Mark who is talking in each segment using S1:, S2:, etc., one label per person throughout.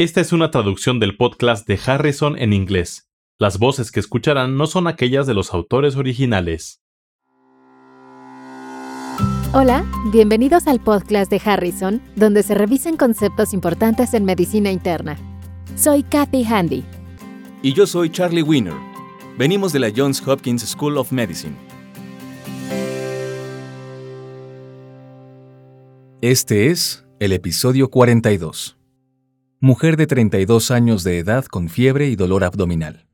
S1: Esta es una traducción del podcast de Harrison en inglés. Las voces que escucharán no son aquellas de los autores originales.
S2: Hola, bienvenidos al podcast de Harrison, donde se revisan conceptos importantes en medicina interna. Soy Kathy Handy.
S3: Y yo soy Charlie Wiener. Venimos de la Johns Hopkins School of Medicine. Este es el episodio 42. Mujer de 32 años de edad con fiebre y dolor abdominal.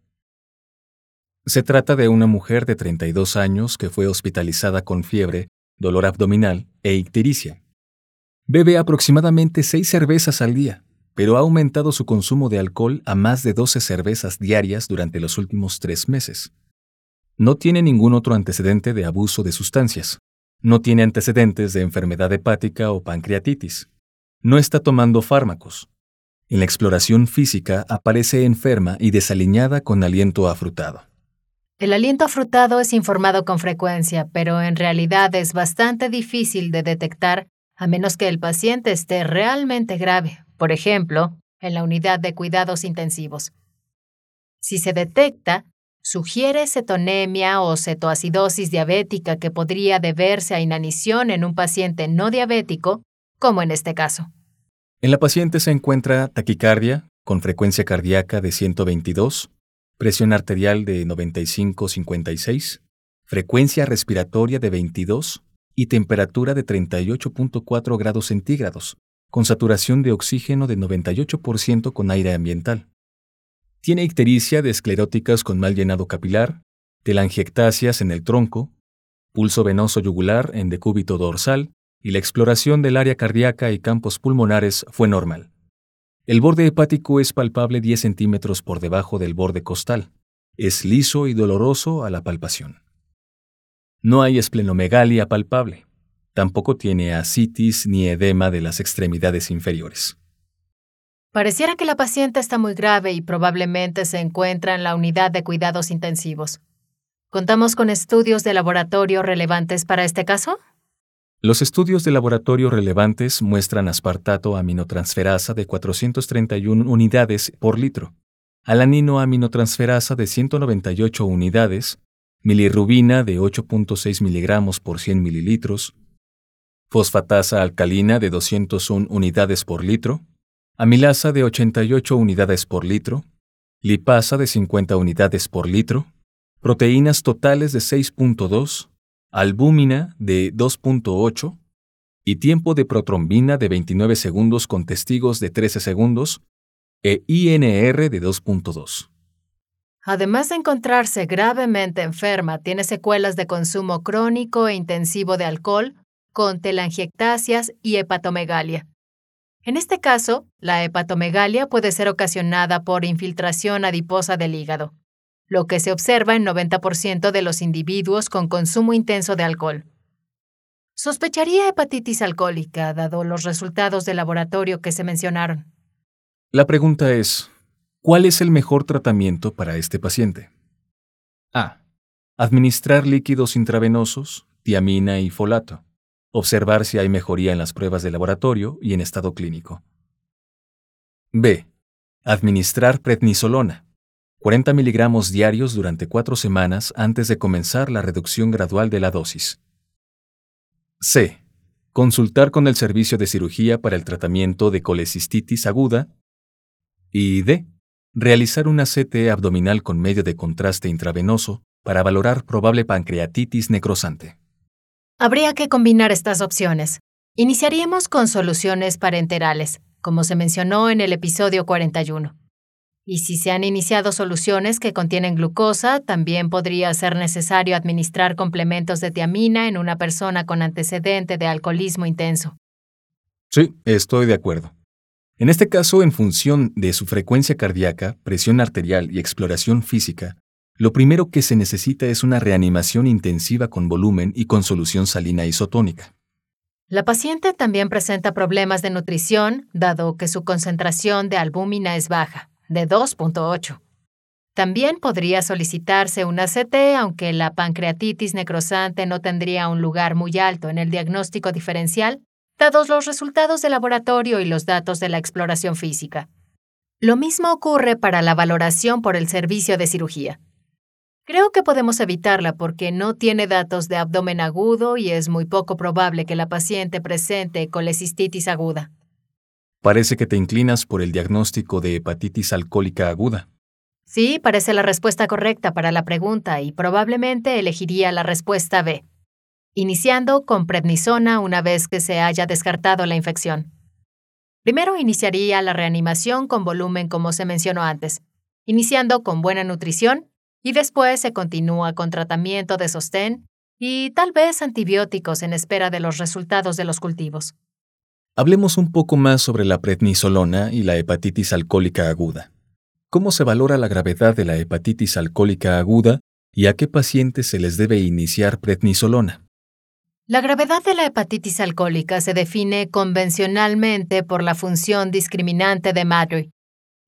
S3: Se trata de una mujer de 32 años que fue hospitalizada con fiebre, dolor abdominal e ictericia. Bebe aproximadamente 6 cervezas al día, pero ha aumentado su consumo de alcohol a más de 12 cervezas diarias durante los últimos tres meses. No tiene ningún otro antecedente de abuso de sustancias. No tiene antecedentes de enfermedad hepática o pancreatitis. No está tomando fármacos. En la exploración física aparece enferma y desaliñada con aliento afrutado.
S2: El aliento afrutado es informado con frecuencia, pero en realidad es bastante difícil de detectar a menos que el paciente esté realmente grave, por ejemplo, en la unidad de cuidados intensivos. Si se detecta, sugiere cetonemia o cetoacidosis diabética que podría deberse a inanición en un paciente no diabético, como en este caso.
S3: En la paciente se encuentra taquicardia con frecuencia cardíaca de 122, presión arterial de 95-56, frecuencia respiratoria de 22 y temperatura de 38.4 grados centígrados, con saturación de oxígeno de 98% con aire ambiental. Tiene ictericia de escleróticas con mal llenado capilar, telangiectasias en el tronco, pulso venoso yugular en decúbito dorsal y la exploración del área cardíaca y campos pulmonares fue normal. El borde hepático es palpable 10 centímetros por debajo del borde costal. Es liso y doloroso a la palpación. No hay esplenomegalia palpable. Tampoco tiene ascitis ni edema de las extremidades inferiores.
S2: Pareciera que la paciente está muy grave y probablemente se encuentra en la unidad de cuidados intensivos. ¿Contamos con estudios de laboratorio relevantes para este caso?
S3: Los estudios de laboratorio relevantes muestran aspartato aminotransferasa de 431 unidades por litro, alanino aminotransferasa de 198 unidades, milirrubina de 8.6 miligramos por 100 mililitros, fosfatasa alcalina de 201 unidades por litro, amilasa de 88 unidades por litro, lipasa de 50 unidades por litro, proteínas totales de 6.2, albúmina de 2.8 y tiempo de protrombina de 29 segundos con testigos de 13 segundos e INR de 2.2.
S2: Además de encontrarse gravemente enferma, tiene secuelas de consumo crónico e intensivo de alcohol, con telangiectasias y hepatomegalia. En este caso, la hepatomegalia puede ser ocasionada por infiltración adiposa del hígado, lo que se observa en 90% de los individuos con consumo intenso de alcohol. Sospecharía hepatitis alcohólica, dado los resultados de laboratorio que se mencionaron.
S3: La pregunta es, ¿cuál es el mejor tratamiento para este paciente? A. Administrar líquidos intravenosos, tiamina y folato observar si hay mejoría en las pruebas de laboratorio y en estado clínico. B. Administrar prednisolona, 40 miligramos diarios durante cuatro semanas antes de comenzar la reducción gradual de la dosis. C. Consultar con el servicio de cirugía para el tratamiento de colecistitis aguda. Y D. Realizar una CT abdominal con medio de contraste intravenoso para valorar probable pancreatitis necrosante.
S2: Habría que combinar estas opciones. Iniciaríamos con soluciones parenterales, como se mencionó en el episodio 41. Y si se han iniciado soluciones que contienen glucosa, también podría ser necesario administrar complementos de tiamina en una persona con antecedente de alcoholismo intenso.
S3: Sí, estoy de acuerdo. En este caso, en función de su frecuencia cardíaca, presión arterial y exploración física, lo primero que se necesita es una reanimación intensiva con volumen y con solución salina isotónica.
S2: La paciente también presenta problemas de nutrición, dado que su concentración de albúmina es baja, de 2.8. También podría solicitarse una CT, aunque la pancreatitis necrosante no tendría un lugar muy alto en el diagnóstico diferencial, dados los resultados de laboratorio y los datos de la exploración física. Lo mismo ocurre para la valoración por el servicio de cirugía. Creo que podemos evitarla porque no tiene datos de abdomen agudo y es muy poco probable que la paciente presente colecistitis aguda.
S3: Parece que te inclinas por el diagnóstico de hepatitis alcohólica aguda.
S2: Sí, parece la respuesta correcta para la pregunta y probablemente elegiría la respuesta B, iniciando con prednisona una vez que se haya descartado la infección. Primero iniciaría la reanimación con volumen como se mencionó antes, iniciando con buena nutrición y después se continúa con tratamiento de sostén y tal vez antibióticos en espera de los resultados de los cultivos.
S3: Hablemos un poco más sobre la prednisolona y la hepatitis alcohólica aguda. ¿Cómo se valora la gravedad de la hepatitis alcohólica aguda y a qué pacientes se les debe iniciar prednisolona?
S2: La gravedad de la hepatitis alcohólica se define convencionalmente por la función discriminante de Madry,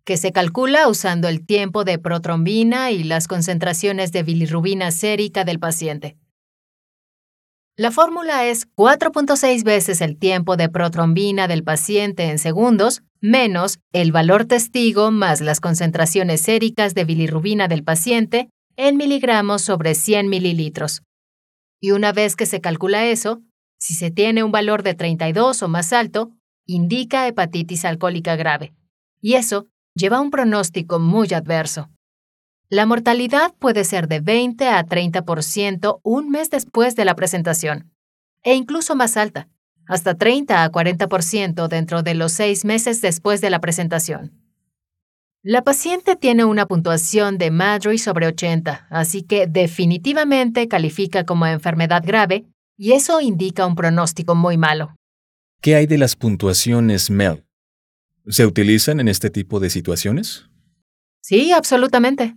S2: que se calcula usando el tiempo de protrombina y las concentraciones de bilirrubina sérica del paciente. La fórmula es 4.6 veces el tiempo de protrombina del paciente en segundos menos el valor testigo más las concentraciones séricas de bilirrubina del paciente en miligramos sobre 100 mililitros. Y una vez que se calcula eso, si se tiene un valor de 32 o más alto, indica hepatitis alcohólica grave. Y eso lleva un pronóstico muy adverso. La mortalidad puede ser de 20 a 30% un mes después de la presentación, e incluso más alta, hasta 30 a 40% dentro de los seis meses después de la presentación. La paciente tiene una puntuación de Madry sobre 80, así que definitivamente califica como enfermedad grave, y eso indica un pronóstico muy malo.
S3: ¿Qué hay de las puntuaciones MEL? ¿Se utilizan en este tipo de situaciones?
S2: Sí, absolutamente.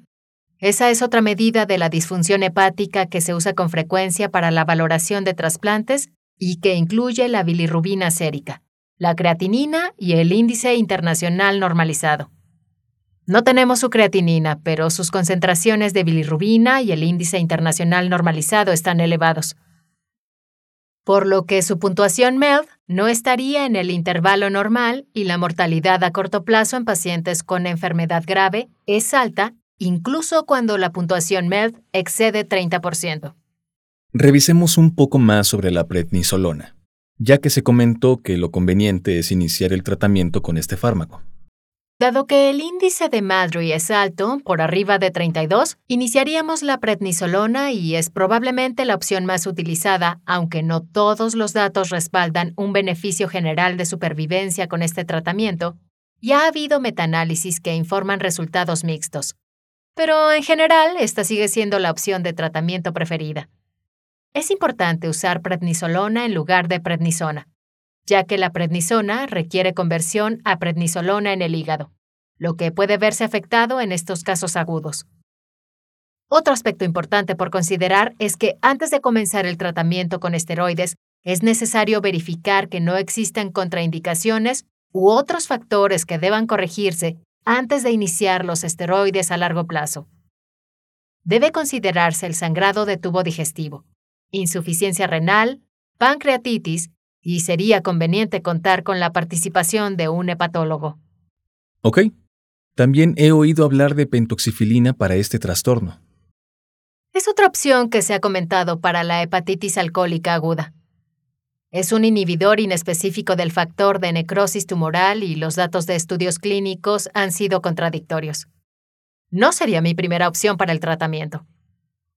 S2: Esa es otra medida de la disfunción hepática que se usa con frecuencia para la valoración de trasplantes y que incluye la bilirrubina sérica, la creatinina y el índice internacional normalizado. No tenemos su creatinina, pero sus concentraciones de bilirrubina y el índice internacional normalizado están elevados por lo que su puntuación MELD no estaría en el intervalo normal y la mortalidad a corto plazo en pacientes con enfermedad grave es alta, incluso cuando la puntuación MELD excede 30%.
S3: Revisemos un poco más sobre la prednisolona, ya que se comentó que lo conveniente es iniciar el tratamiento con este fármaco.
S2: Dado que el índice de Madry es alto, por arriba de 32, iniciaríamos la prednisolona y es probablemente la opción más utilizada, aunque no todos los datos respaldan un beneficio general de supervivencia con este tratamiento. Ya ha habido metaanálisis que informan resultados mixtos. Pero en general, esta sigue siendo la opción de tratamiento preferida. Es importante usar prednisolona en lugar de prednisona ya que la prednisona requiere conversión a prednisolona en el hígado, lo que puede verse afectado en estos casos agudos. Otro aspecto importante por considerar es que antes de comenzar el tratamiento con esteroides, es necesario verificar que no existan contraindicaciones u otros factores que deban corregirse antes de iniciar los esteroides a largo plazo. Debe considerarse el sangrado de tubo digestivo, insuficiencia renal, pancreatitis y sería conveniente contar con la participación de un hepatólogo.
S3: Ok. También he oído hablar de pentoxifilina para este trastorno.
S2: Es otra opción que se ha comentado para la hepatitis alcohólica aguda. Es un inhibidor inespecífico del factor de necrosis tumoral y los datos de estudios clínicos han sido contradictorios. No sería mi primera opción para el tratamiento.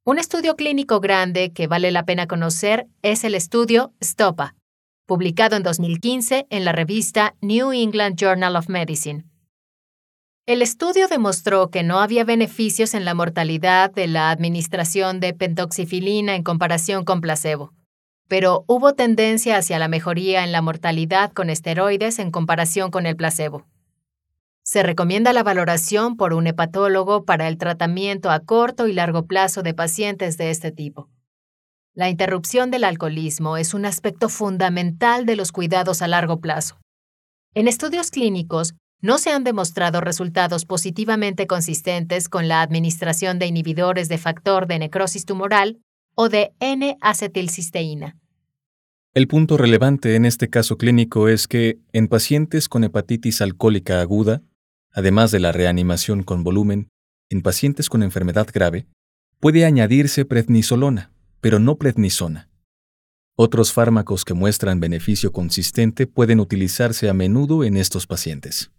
S2: Un estudio clínico grande que vale la pena conocer es el estudio STOPA, publicado en 2015 en la revista New England Journal of Medicine. El estudio demostró que no había beneficios en la mortalidad de la administración de pentoxifilina en comparación con placebo, pero hubo tendencia hacia la mejoría en la mortalidad con esteroides en comparación con el placebo. Se recomienda la valoración por un hepatólogo para el tratamiento a corto y largo plazo de pacientes de este tipo. La interrupción del alcoholismo es un aspecto fundamental de los cuidados a largo plazo. En estudios clínicos, no se han demostrado resultados positivamente consistentes con la administración de inhibidores de factor de necrosis tumoral o de N-acetilcisteína.
S3: El punto relevante en este caso clínico es que, en pacientes con hepatitis alcohólica aguda, Además de la reanimación con volumen, en pacientes con enfermedad grave, puede añadirse prednisolona, pero no prednisona. Otros fármacos que muestran beneficio consistente pueden utilizarse a menudo en estos pacientes.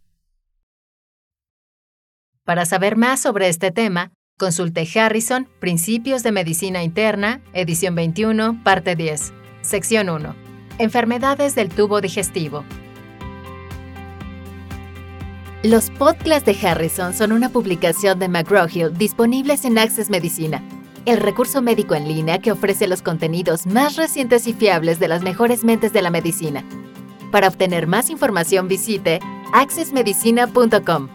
S4: Para saber más sobre este tema, consulte Harrison, Principios de Medicina Interna, edición 21, parte 10, sección 1. Enfermedades del tubo digestivo.
S2: Los podcasts de Harrison son una publicación de McGraw-Hill disponibles en Access Medicina, el recurso médico en línea que ofrece los contenidos más recientes y fiables de las mejores mentes de la medicina. Para obtener más información visite accessmedicina.com.